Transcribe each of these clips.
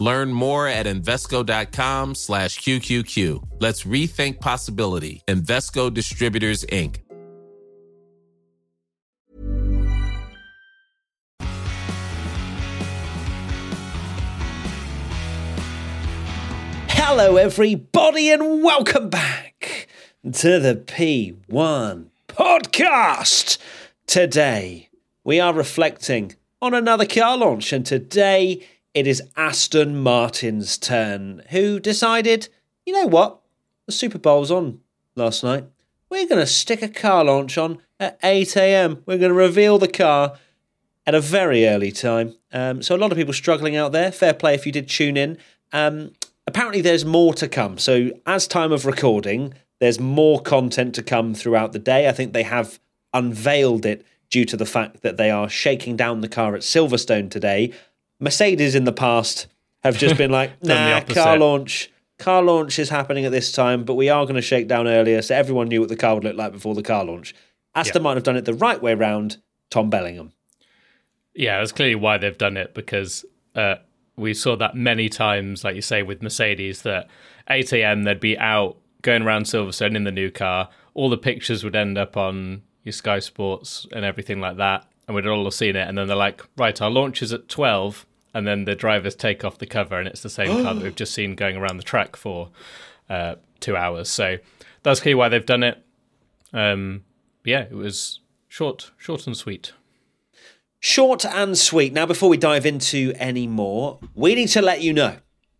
Learn more at Invesco.com slash QQQ. Let's rethink possibility. Invesco Distributors, Inc. Hello, everybody, and welcome back to the P1 podcast. Today, we are reflecting on another car launch, and today it is Aston Martin's turn, who decided, you know what? The Super Bowl's on last night. We're going to stick a car launch on at 8 a.m. We're going to reveal the car at a very early time. Um, so, a lot of people struggling out there. Fair play if you did tune in. Um, apparently, there's more to come. So, as time of recording, there's more content to come throughout the day. I think they have unveiled it due to the fact that they are shaking down the car at Silverstone today. Mercedes in the past have just been like, nah, car launch. Car launch is happening at this time, but we are going to shake down earlier, so everyone knew what the car would look like before the car launch. Aston Martin have done it the right way round. Tom Bellingham. Yeah, that's clearly why they've done it because uh, we saw that many times, like you say, with Mercedes, that 8 a.m. they'd be out going around Silverstone in the new car. All the pictures would end up on your Sky Sports and everything like that, and we'd all have seen it. And then they're like, right, our launch is at 12 and then the drivers take off the cover, and it's the same car that we've just seen going around the track for uh, two hours. So that's clearly why they've done it. Um, yeah, it was short, short and sweet. Short and sweet. Now, before we dive into any more, we need to let you know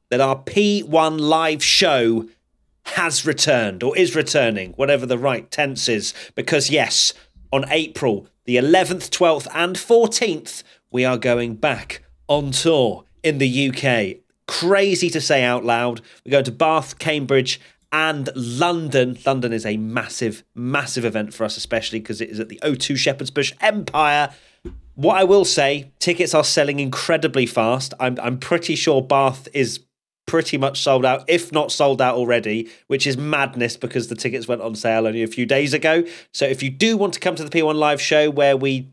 that our P1 live show has returned or is returning, whatever the right tense is, because yes, on April the 11th, 12th, and 14th, we are going back on tour in the UK. Crazy to say out loud. We're going to Bath, Cambridge, and London. London is a massive, massive event for us, especially because it is at the O2 Shepherd's Bush Empire. What I will say, tickets are selling incredibly fast. I'm, I'm pretty sure Bath is pretty much sold out, if not sold out already, which is madness because the tickets went on sale only a few days ago. So if you do want to come to the P1 Live show where we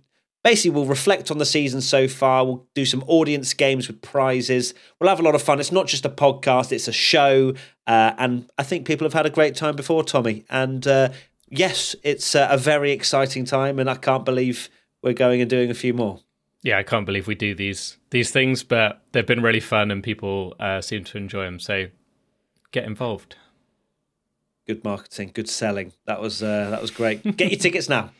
basically we'll reflect on the season so far. We'll do some audience games with prizes. We'll have a lot of fun. It's not just a podcast. It's a show. Uh, and i think people have had a great time before tommy. And uh, yes it's uh, a very exciting time and i can't believe we're going and doing a few more. Yeah i can't believe we do these these things but they've been really fun and people uh, seem to enjoy them so get involved. Good marketing good selling. That was uh, that was great. Get your tickets now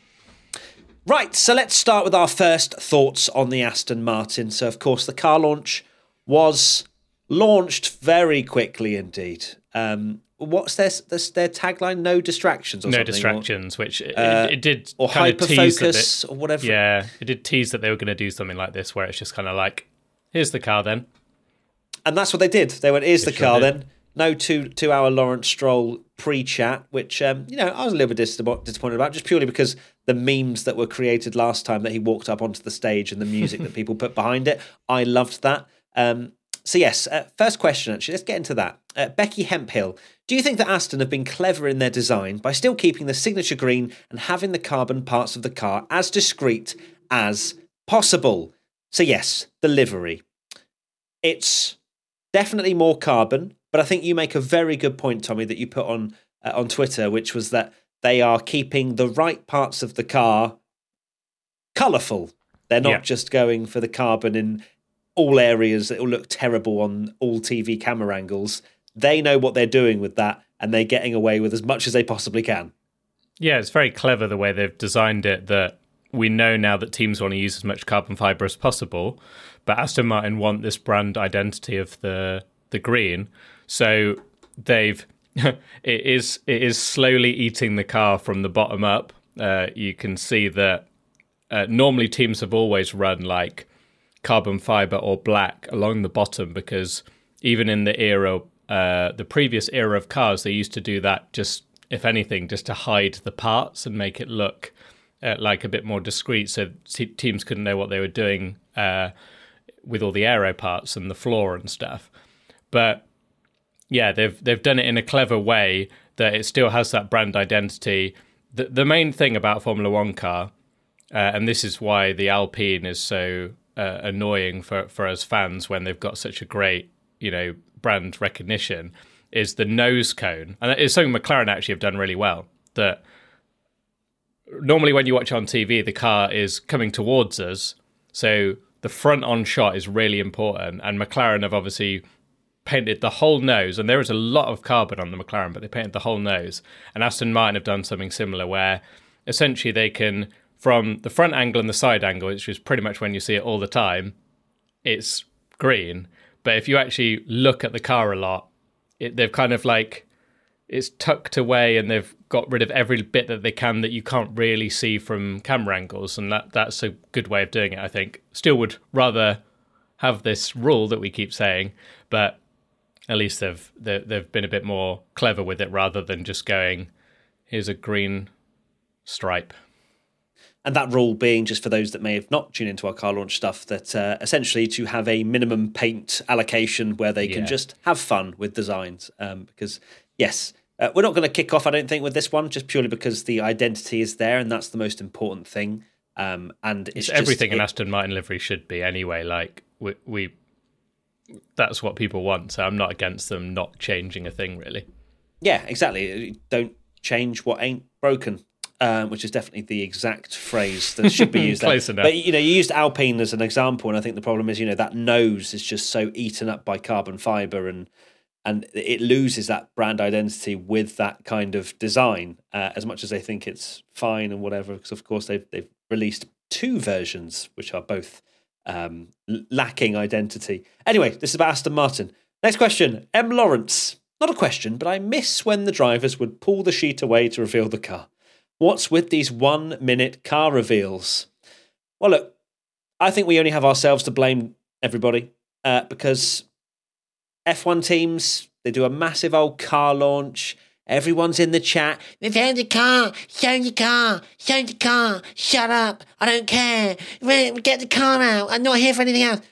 Right, so let's start with our first thoughts on the Aston Martin. So, of course, the car launch was launched very quickly indeed. Um, what's their, their tagline? No distractions or no distractions, or, which it, uh, it, did or hyper focus or whatever. Yeah, it did tease that they were going to do something like this, where it's just kind of like, here's the car then, and that's what they did. They went, here's the car then no two two hour Lawrence Stroll pre chat, which um, you know I was a little bit disappointed about, just purely because the memes that were created last time that he walked up onto the stage and the music that people put behind it, I loved that. Um, so yes, uh, first question actually, let's get into that. Uh, Becky Hemphill, do you think that Aston have been clever in their design by still keeping the signature green and having the carbon parts of the car as discreet as possible? So yes, the livery. It's definitely more carbon but I think you make a very good point, Tommy, that you put on uh, on Twitter, which was that they are keeping the right parts of the car colourful. They're not yeah. just going for the carbon in all areas that will look terrible on all TV camera angles. They know what they're doing with that, and they're getting away with as much as they possibly can. Yeah, it's very clever the way they've designed it. That we know now that teams want to use as much carbon fiber as possible, but Aston Martin want this brand identity of the the green. So they've it is it is slowly eating the car from the bottom up. Uh, you can see that uh, normally teams have always run like carbon fiber or black along the bottom because even in the era uh, the previous era of cars, they used to do that just, if anything, just to hide the parts and make it look uh, like a bit more discreet, so teams couldn't know what they were doing uh, with all the aero parts and the floor and stuff. But yeah, they've they've done it in a clever way that it still has that brand identity. The the main thing about Formula One car, uh, and this is why the Alpine is so uh, annoying for for us fans when they've got such a great you know brand recognition, is the nose cone, and it's something McLaren actually have done really well. That normally when you watch on TV, the car is coming towards us, so the front on shot is really important, and McLaren have obviously painted the whole nose, and there is a lot of carbon on the McLaren, but they painted the whole nose. And Aston Martin have done something similar where essentially they can, from the front angle and the side angle, which is pretty much when you see it all the time, it's green. But if you actually look at the car a lot, it, they've kind of like it's tucked away and they've got rid of every bit that they can that you can't really see from camera angles and that that's a good way of doing it i think still would rather have this rule that we keep saying but at least they've they've been a bit more clever with it rather than just going here's a green stripe and that rule being just for those that may have not tuned into our car launch stuff that uh, essentially to have a minimum paint allocation where they can yeah. just have fun with designs um, because yes uh, we're not going to kick off i don't think with this one just purely because the identity is there and that's the most important thing um, and it's, it's everything an aston martin livery should be anyway like we, we that's what people want. So I'm not against them not changing a thing, really. Yeah, exactly. Don't change what ain't broken. Um, which is definitely the exact phrase that should be used. Close enough. But you know, you used Alpine as an example, and I think the problem is, you know, that nose is just so eaten up by carbon fiber, and and it loses that brand identity with that kind of design. Uh, as much as they think it's fine and whatever, because of course they've they've released two versions which are both um, lacking identity. Anyway, this is about Aston Martin. Next question M. Lawrence. Not a question, but I miss when the drivers would pull the sheet away to reveal the car. What's with these one minute car reveals? Well, look, I think we only have ourselves to blame, everybody, uh, because F1 teams, they do a massive old car launch Everyone's in the chat. We found the car. Show the car. Show the car. Shut up. I don't care. Get the car out. I'm not here for anything else.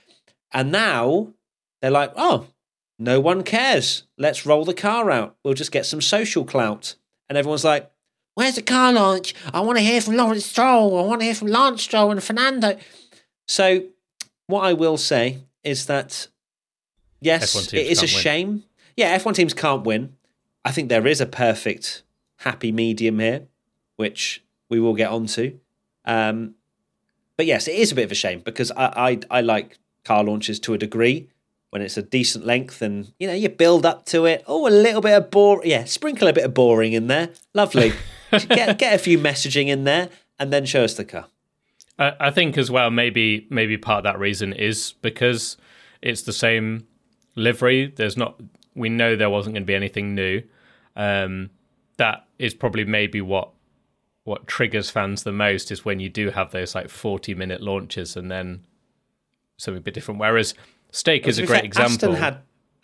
And now they're like, oh, no one cares. Let's roll the car out. We'll just get some social clout. And everyone's like, where's the car launch? I want to hear from Lawrence Stroll. I want to hear from Lance Stroll and Fernando. So, what I will say is that, yes, it is a win. shame. Yeah, F1 teams can't win. I think there is a perfect happy medium here, which we will get onto. Um, but yes, it is a bit of a shame because I, I, I like car launches to a degree when it's a decent length and you know you build up to it. Oh, a little bit of boring. Yeah, sprinkle a bit of boring in there. Lovely. get get a few messaging in there and then show us the car. I, I think as well. Maybe maybe part of that reason is because it's the same livery. There's not. We know there wasn't going to be anything new. Um, that is probably maybe what what triggers fans the most is when you do have those like 40 minute launches and then something a bit different. Whereas Stake is a great fair, example. Aston had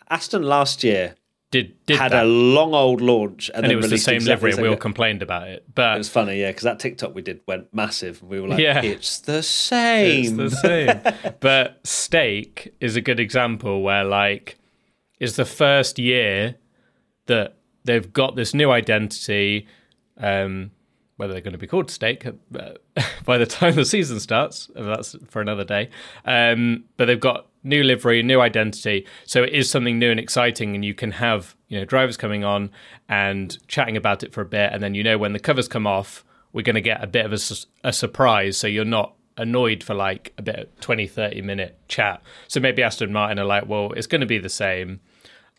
Aston last year did, did had that. a long old launch and, and it was the same exactly livery and we all complained about it but it was funny yeah because that tiktok we did went massive we were like yeah, it's the same it's the same but stake is a good example where like is the first year that they've got this new identity. Um, whether they're going to be called Stake uh, by the time the season starts, that's for another day. Um, but they've got new livery, new identity, so it is something new and exciting, and you can have you know drivers coming on and chatting about it for a bit, and then you know when the covers come off, we're going to get a bit of a, a surprise, so you're not annoyed for like a bit of 20 30 minute chat so maybe aston martin are like well it's going to be the same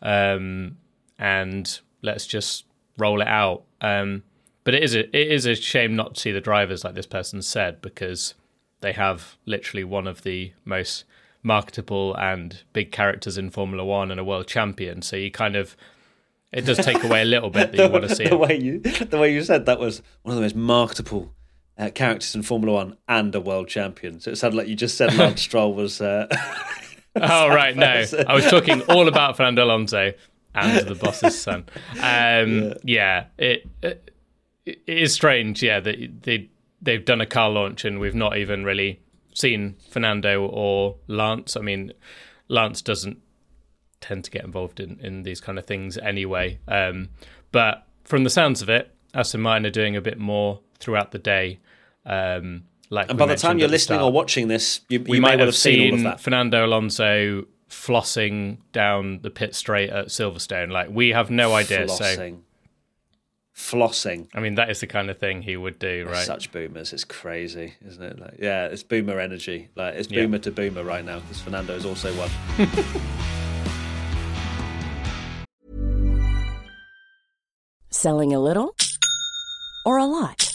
um, and let's just roll it out. Um, but it is a it is a shame not to see the drivers like this person said because they have literally one of the most marketable and big characters in Formula One and a world champion. So you kind of it does take away a little bit that you want to see. the way you the way you said that was one of the most marketable uh, characters in Formula One and a world champion. So it sounded like you just said Lance Stroll was. Uh, oh right, no, I was talking all about Fernando Alonso and the boss's son. Um, yeah. yeah, it, it, it is strange. Yeah, that they they've done a car launch and we've not even really seen Fernando or Lance. I mean, Lance doesn't tend to get involved in, in these kind of things anyway. Um, but from the sounds of it, Aston Martin are doing a bit more throughout the day. Um, like and by the time you're listening start, or watching this, you, you we might well have have seen all of seen that. Fernando Alonso flossing down the pit straight at Silverstone. Like we have no idea. So Flossing. Flossing. I mean, that is the kind of thing he would do, right? Such boomers. It's crazy, isn't it? Like, yeah, it's boomer energy. Like it's Yeah. boomer to boomer right now because Fernando is also one. Selling a little or a lot?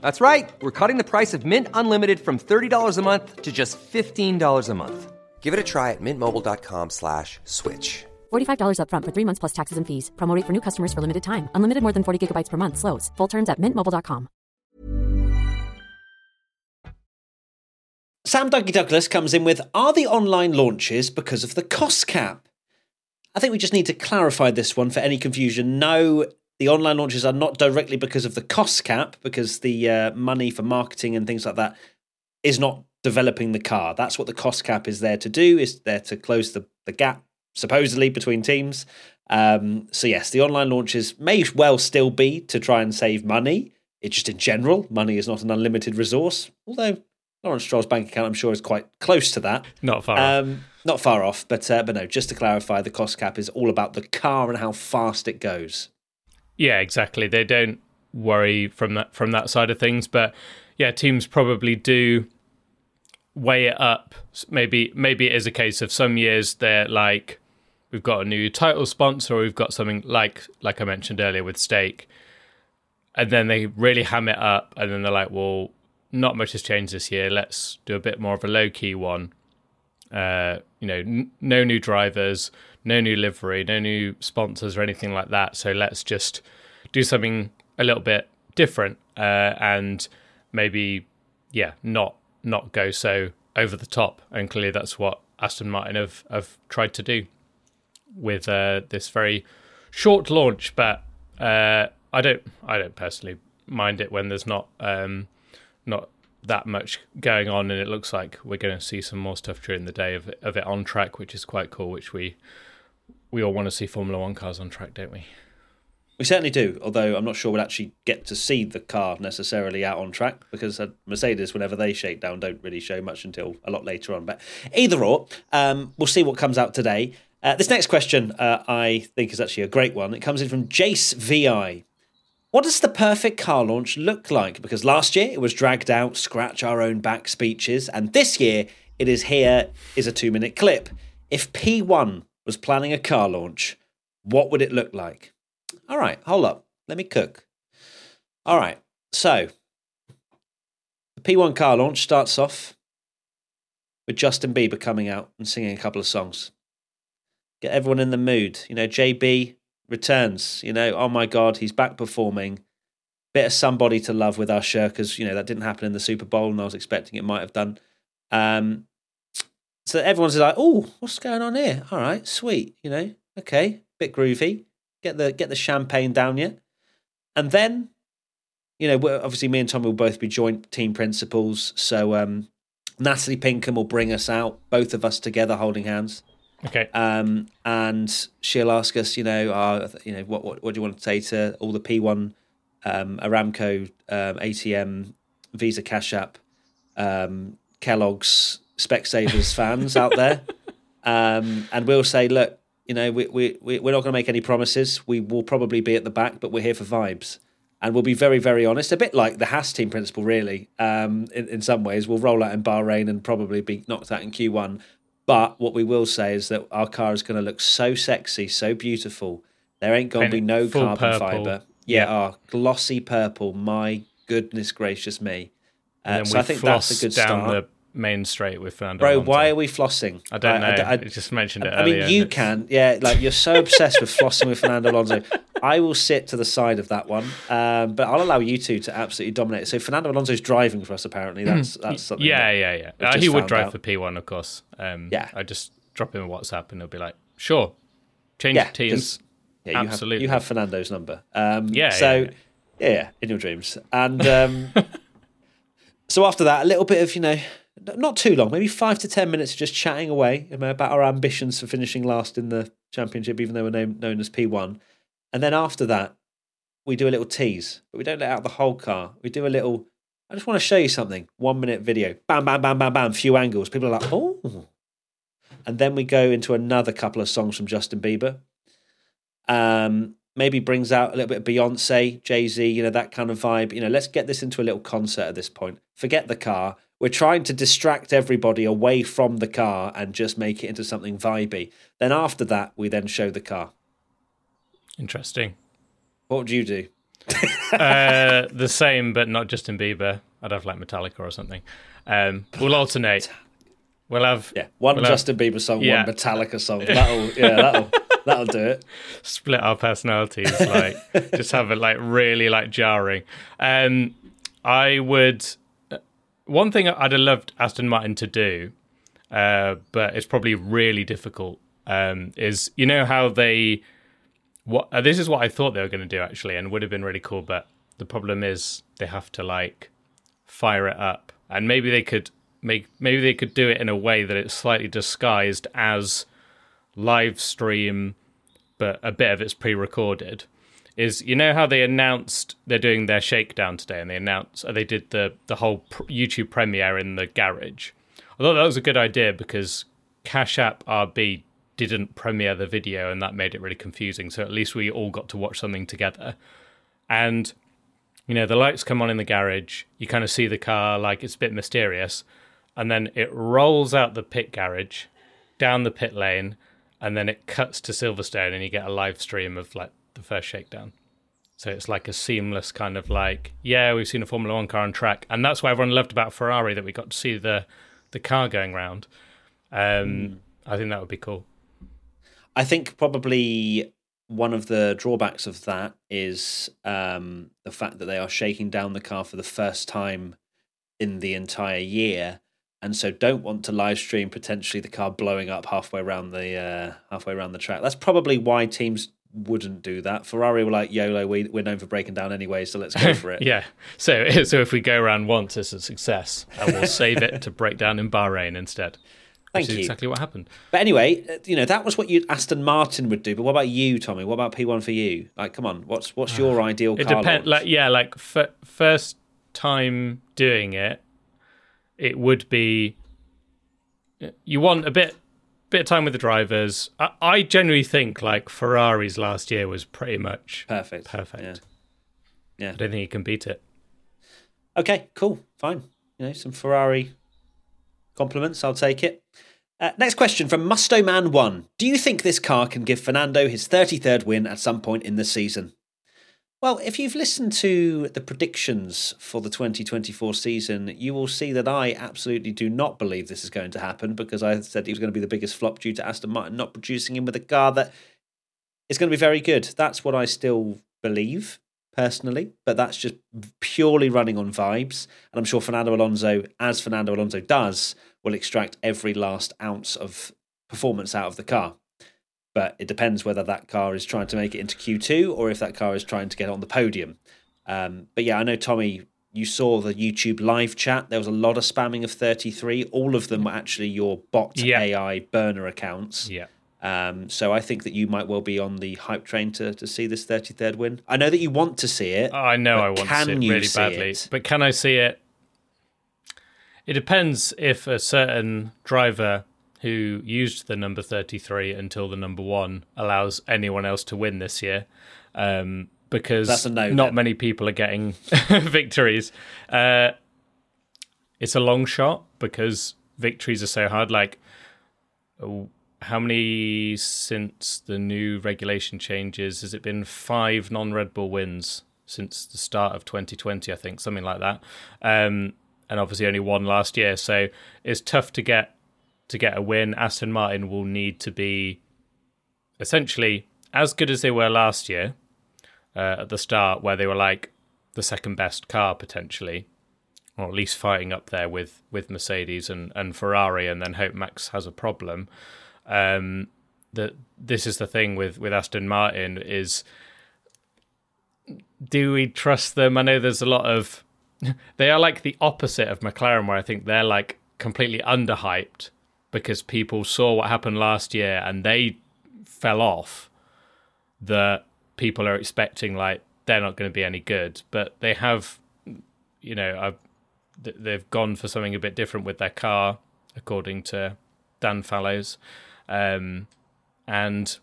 That's right. We're cutting the price of Mint Unlimited from $30 a month to just $15 a month. Give it a try at mintmobile.com slash switch. $45 upfront for three months plus taxes and fees. Promo rate for new customers for limited time. Unlimited more than 40 gigabytes per month. Slows. Full terms at mintmobile.com. Sam Dougie Douglas comes in with Are the online launches because of the cost cap? I think we just need to clarify this one for any confusion. No, the online launches are not directly because of the cost cap, because the uh, money for marketing and things like that is not developing the car. That's what the cost cap is there to do, is there to close the, the gap, supposedly, between teams. Um, so, yes, the online launches may well still be to try and save money. It just in general, money is not an unlimited resource, although Lawrence Stroll's bank account, I'm sure, is quite close to that. Not far. off. Um, not far off, but uh, but no. Just to clarify, the cost cap is all about the car and how fast it goes. Yeah, exactly. They don't worry from that from that side of things, but yeah, teams probably do weigh it up. Maybe maybe it is a case of some years they're like, we've got a new title sponsor, or we've got something like like I mentioned earlier with Stake, and then they really ham it up, and then they're like, well, not much has changed this year. Let's do a bit more of a low key one. Uh, you know, n- no new drivers, no new livery, no new sponsors or anything like that. So let's just do something a little bit different uh, and maybe, yeah, not not go so over the top. And clearly, that's what Aston Martin have have tried to do with uh, this very short launch. But uh, I don't, I don't personally mind it when there's not um, not that much going on, and it looks like we're going to see some more stuff during the day of of it on track, which is quite cool. Which we we all want to see Formula One cars on track, don't we? We certainly do, although I'm not sure we'll actually get to see the car necessarily out on track because uh, Mercedes, whenever they shake down, don't really show much until a lot later on. But either or, um, we'll see what comes out today. Uh, this next question uh, I think is actually a great one. It comes in from Jace VI. What does the perfect car launch look like? Because last year it was dragged out, scratch our own back speeches, and this year it is here is a two minute clip. If P1 was planning a car launch, what would it look like? All right, hold up. Let me cook. All right, so the P1 car launch starts off with Justin Bieber coming out and singing a couple of songs. Get everyone in the mood. You know, JB returns. You know, oh my God, he's back performing. Bit of somebody to love with Usher because, you know, that didn't happen in the Super Bowl and I was expecting it might have done. Um, so everyone's like, oh, what's going on here? All right, sweet. You know, okay, bit groovy. Get the get the champagne down yet, and then, you know, we're- obviously me and Tom will both be joint team principals. So um, Natalie Pinkham will bring us out, both of us together holding hands. Okay. Um, and she'll ask us, you know, uh, you know, what, what what do you want to say to all the P1 um, Aramco um, ATM Visa Cash App, um, Kellogg's, Specsavers fans out there, um, and we'll say, look, you know, we, we, we we're not going to make any promises. We will probably be at the back, but we're here for vibes. And we'll be very, very honest, a bit like the Haas team principal, really. Um, in, in some ways, we'll roll out in Bahrain and probably be knocked out in Q1. But what we will say is that our car is going to look so sexy, so beautiful. There ain't going to be no carbon purple. fiber. Yeah, our glossy purple. My goodness gracious me! Uh, so I think that's a good down start. Main straight with Fernando. Bro, Alonso. why are we flossing? I don't know. I, I, just mentioned it I mean, you can, yeah. Like you're so obsessed with flossing with Fernando Alonso. I will sit to the side of that one, um, but I'll allow you two to absolutely dominate. So Fernando Alonso's driving for us. Apparently, that's that's something. Yeah, that yeah, yeah. Uh, he would drive out. for P1, of course. Um, Yeah. I just drop him a WhatsApp and he'll be like, sure, change Yeah, teams. Yeah, you Absolutely. Have, you have Fernando's number. Um, Yeah, So yeah, yeah, in your dreams. And um, so after that, a little bit of you know, not too long, maybe five to ten minutes, of just chatting away about our ambitions for finishing last in the championship, even though we're known, known as P one. And then after that, we do a little tease, but we don't let out the whole car. We do a little. I just want to show you something. One minute video. Bam, bam, bam, bam, bam. Few angles. People are like, oh. And then we go into another couple of songs from Justin Bieber. Um, maybe brings out a little bit of Beyonce, Jay Z, you know, that kind of vibe. You know, let's get this into a little concert at this point. Forget the car. We're trying to distract everybody away from the car and just make it into something vibey. Then after that, we then show the car. Interesting. What would you do? uh, the same, but not Justin Bieber. I'd have like Metallica or something. Um, we'll alternate. We'll have Yeah, one we'll have Justin Bieber song, Yeah. one Metallica song. That'll yeah, that'll that'll do it. split our personalities, like just have it like really like jarring. Um, I would. One thing I'd have loved Aston Martin to do, uh, but it's probably really difficult. Um, is you know how they what uh, this is what I thought they were going to do actually, and would have been really cool. But the problem is they have to like fire it up, and maybe they could make maybe they could do it in a way that it's slightly disguised as live stream, but a bit of it's pre-recorded. Is you know how they announced they're doing their shakedown today, and they announced uh, they did the the whole YouTube premiere in the garage. I thought that was a good idea because Cash App RB didn't premiere the video, and that made it really confusing. So at least we all got to watch something together. And you know, the lights come on in the garage. You kind of see the car, like it's a bit mysterious, and then it rolls out the pit garage, down the pit lane, and then it cuts to Silverstone, and you get a live stream of like the first shakedown. So it's like a seamless kind of like, yeah, we've seen a Formula One car on track, and that's why everyone loved about Ferrari that we got to see the the car going round. Um, I think that would be cool. I think probably one of the drawbacks of that is um, the fact that they are shaking down the car for the first time in the entire year, and so don't want to live stream potentially the car blowing up halfway around the uh, halfway around the track. That's probably why teams wouldn't do that. Ferrari were like, "YOLO, we, we're known for breaking down anyway, so let's go for it." Yeah. So so if we go around once, it's a success, and we'll save it to break down in Bahrain instead. Thank which is you. exactly what happened. But anyway, uh, you know that was what you Aston Martin would do. But what about you, Tommy? What about P one for you? Like, come on, what's what's your ideal It depends. Like yeah, like f- first time doing it, it would be. You want a bit, bit of time with the drivers. I, I generally think like Ferrari's last year was pretty much perfect, perfect. Yeah. I don't think you can beat it. Okay, cool, fine. You know, some Ferrari compliments. I'll take it. Uh, next question from Musto Man One: Do you think this car can give Fernando his 33rd win at some point in the season? Well, if you've listened to the predictions for the 2024 season, you will see that I absolutely do not believe this is going to happen because I said he was going to be the biggest flop due to Aston Martin not producing him with a car that is going to be very good. That's what I still believe personally, but that's just purely running on vibes. And I'm sure Fernando Alonso, as Fernando Alonso does, will extract every last ounce of performance out of the car. But it depends whether that car is trying to make it into Q2 or if that car is trying to get on the podium. Um, but yeah, I know, Tommy, you saw the YouTube live chat. There was a lot of spamming of 33. All of them were actually your bot Yeah. AI burner accounts. Yeah. Um, so I think that you might well be on the hype train to, to see this 33rd win. I know that you want to see it. I know I want to see it really see badly, it? but can I see it It depends if a certain driver who used the number 33 until the number one allows anyone else to win this year. Um, because That's a no, not then. many people are getting victories. Uh, it's a long shot because victories are so hard. Like, oh, how many since the new regulation changes? Has it been five non Red Bull wins since the start of 2020? I think something like that. Um, and obviously only one last year, so it's tough to get to get a win. Aston Martin will need to be essentially as good as they were last year uh, at the start, where they were like the second best car potentially, or at least fighting up there with with Mercedes and, and Ferrari, and then hope Max has a problem. Um, that this is the thing with with Aston Martin is do we trust them? I know there's a lot of they are like the opposite of McLaren, where I think they're like completely underhyped because people saw what happened last year and they fell off. That people are expecting like they're not going to be any good, but they have, you know, I've, they've gone for something a bit different with their car, according to Dan Fallows, um, and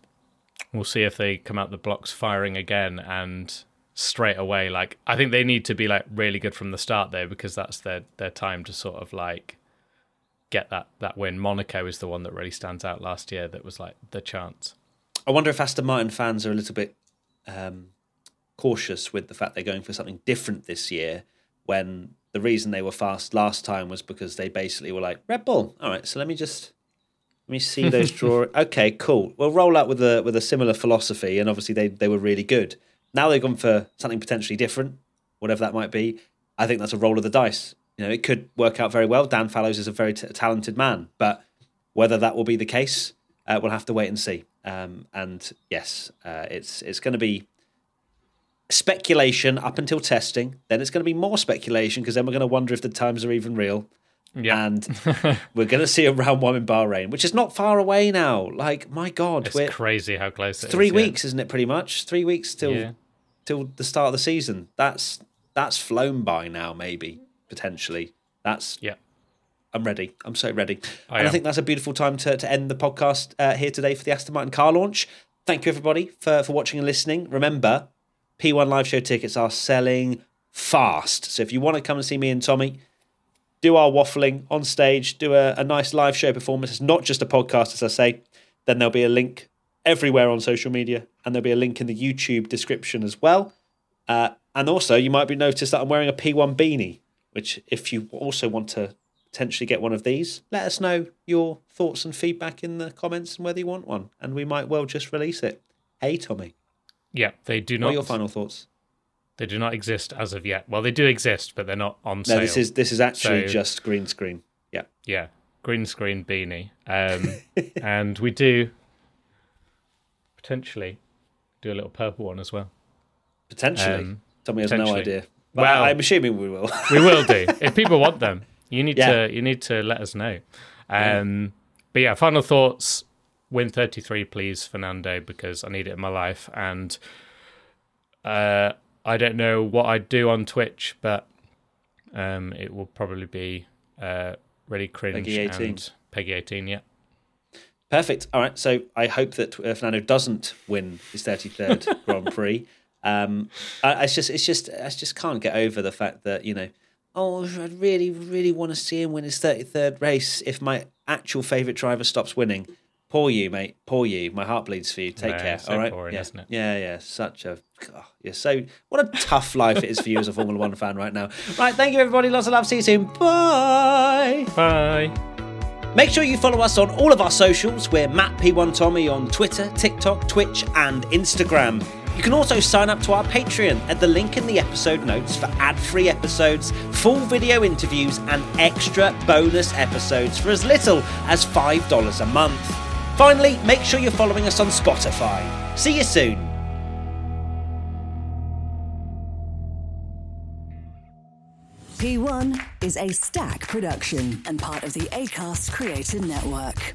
we'll see if they come out the blocks firing again and straight away. Like I think they need to be like really good from the start there because that's their their time to sort of like get that that win. Monaco is the one that really stands out last year. That was like the chance. I wonder if Aston Martin fans are a little bit um, cautious with the fact they're going for something different this year when the reason they were fast last time was because they basically were like Red Bull. All right, so let me just let me see those draw. Okay, cool. We'll roll out with a with a similar philosophy, and obviously they they were really good. Now they've gone for something potentially different, whatever that might be. I think that's a roll of the dice. You know, it could work out very well. Dan Fallows is a very t- talented man, but whether that will be the case, uh, we'll have to wait and see. Um, and yes, uh, it's it's going to be speculation up until testing. Then it's going to be more speculation because then we're going to wonder if the times are even real. Yeah. And we're going to see a round one in Bahrain, which is not far away now. Like my God, It's crazy how close it is. three yeah. weeks, isn't it? Pretty much three weeks till Yeah. till the start of the season. That's that's flown by now. Maybe potentially. That's Yeah. I'm ready. I'm so ready. I and I think that's a beautiful time to, to end the podcast uh, here today for the Aston Martin car launch. Thank you, everybody, for, for watching and listening. Remember, P1 live show tickets are selling fast. So if you want to come and see me and Tommy, do our waffling on stage, do a, a nice live show performance. It's not just a podcast, as I say. Then there'll be a link everywhere on social media, and there'll be a link in the YouTube description as well. Uh, and also, you might be noticed that I'm wearing a P1 beanie, which, if you also want to potentially get one of these, let us know your thoughts and feedback in the comments and whether you want one, and we might well just release it. Hey, Tommy, Yeah, they do what not. are your final thoughts? They do not exist as of yet. Well, they do exist, but they're not on No, sale. this is this is actually So- just green screen. Yeah, yeah, green screen beanie, um, and we do potentially do a little purple one as well. potentially. Um, Tommy has no idea. But Well- I'm assuming we will. We will do if people want them. You need Yeah. to you need to let us know. Um, But yeah, final thoughts. Win thirty three, please, Fernando, because I need it in my life, and uh, I don't know what I'd do on Twitch, but um, it will probably be uh, really cringe Peggy 18. and Peggy eighteen. Yeah, Perfect. All right. So I hope that uh, Fernando doesn't win his 33rd Grand Prix. Um, I, it's just, it's just, I just can't get over the fact that you know, oh, I really, really want to see him win his 33rd race. If my actual favourite driver stops winning, poor you, mate. Poor you. My heart bleeds for you. Take No, care. so all right. boring, yeah. Yeah, yeah. Such a, God, you're so. What a tough life it is for you as a Formula One fan right now. Right. Thank you, everybody. Lots of love. See you soon. Bye. bye. Make sure you follow us on all of our socials. We're Matt P1 Tommy on Twitter, TikTok, Twitch, and Instagram. You can also sign up to our Patreon at the link in the episode notes for ad free episodes, full video interviews, and extra bonus episodes for as little as $5 a month. Finally, make sure you're following us on Spotify. See you soon. P1 is a Stak production and part of the ACAST Creator Network.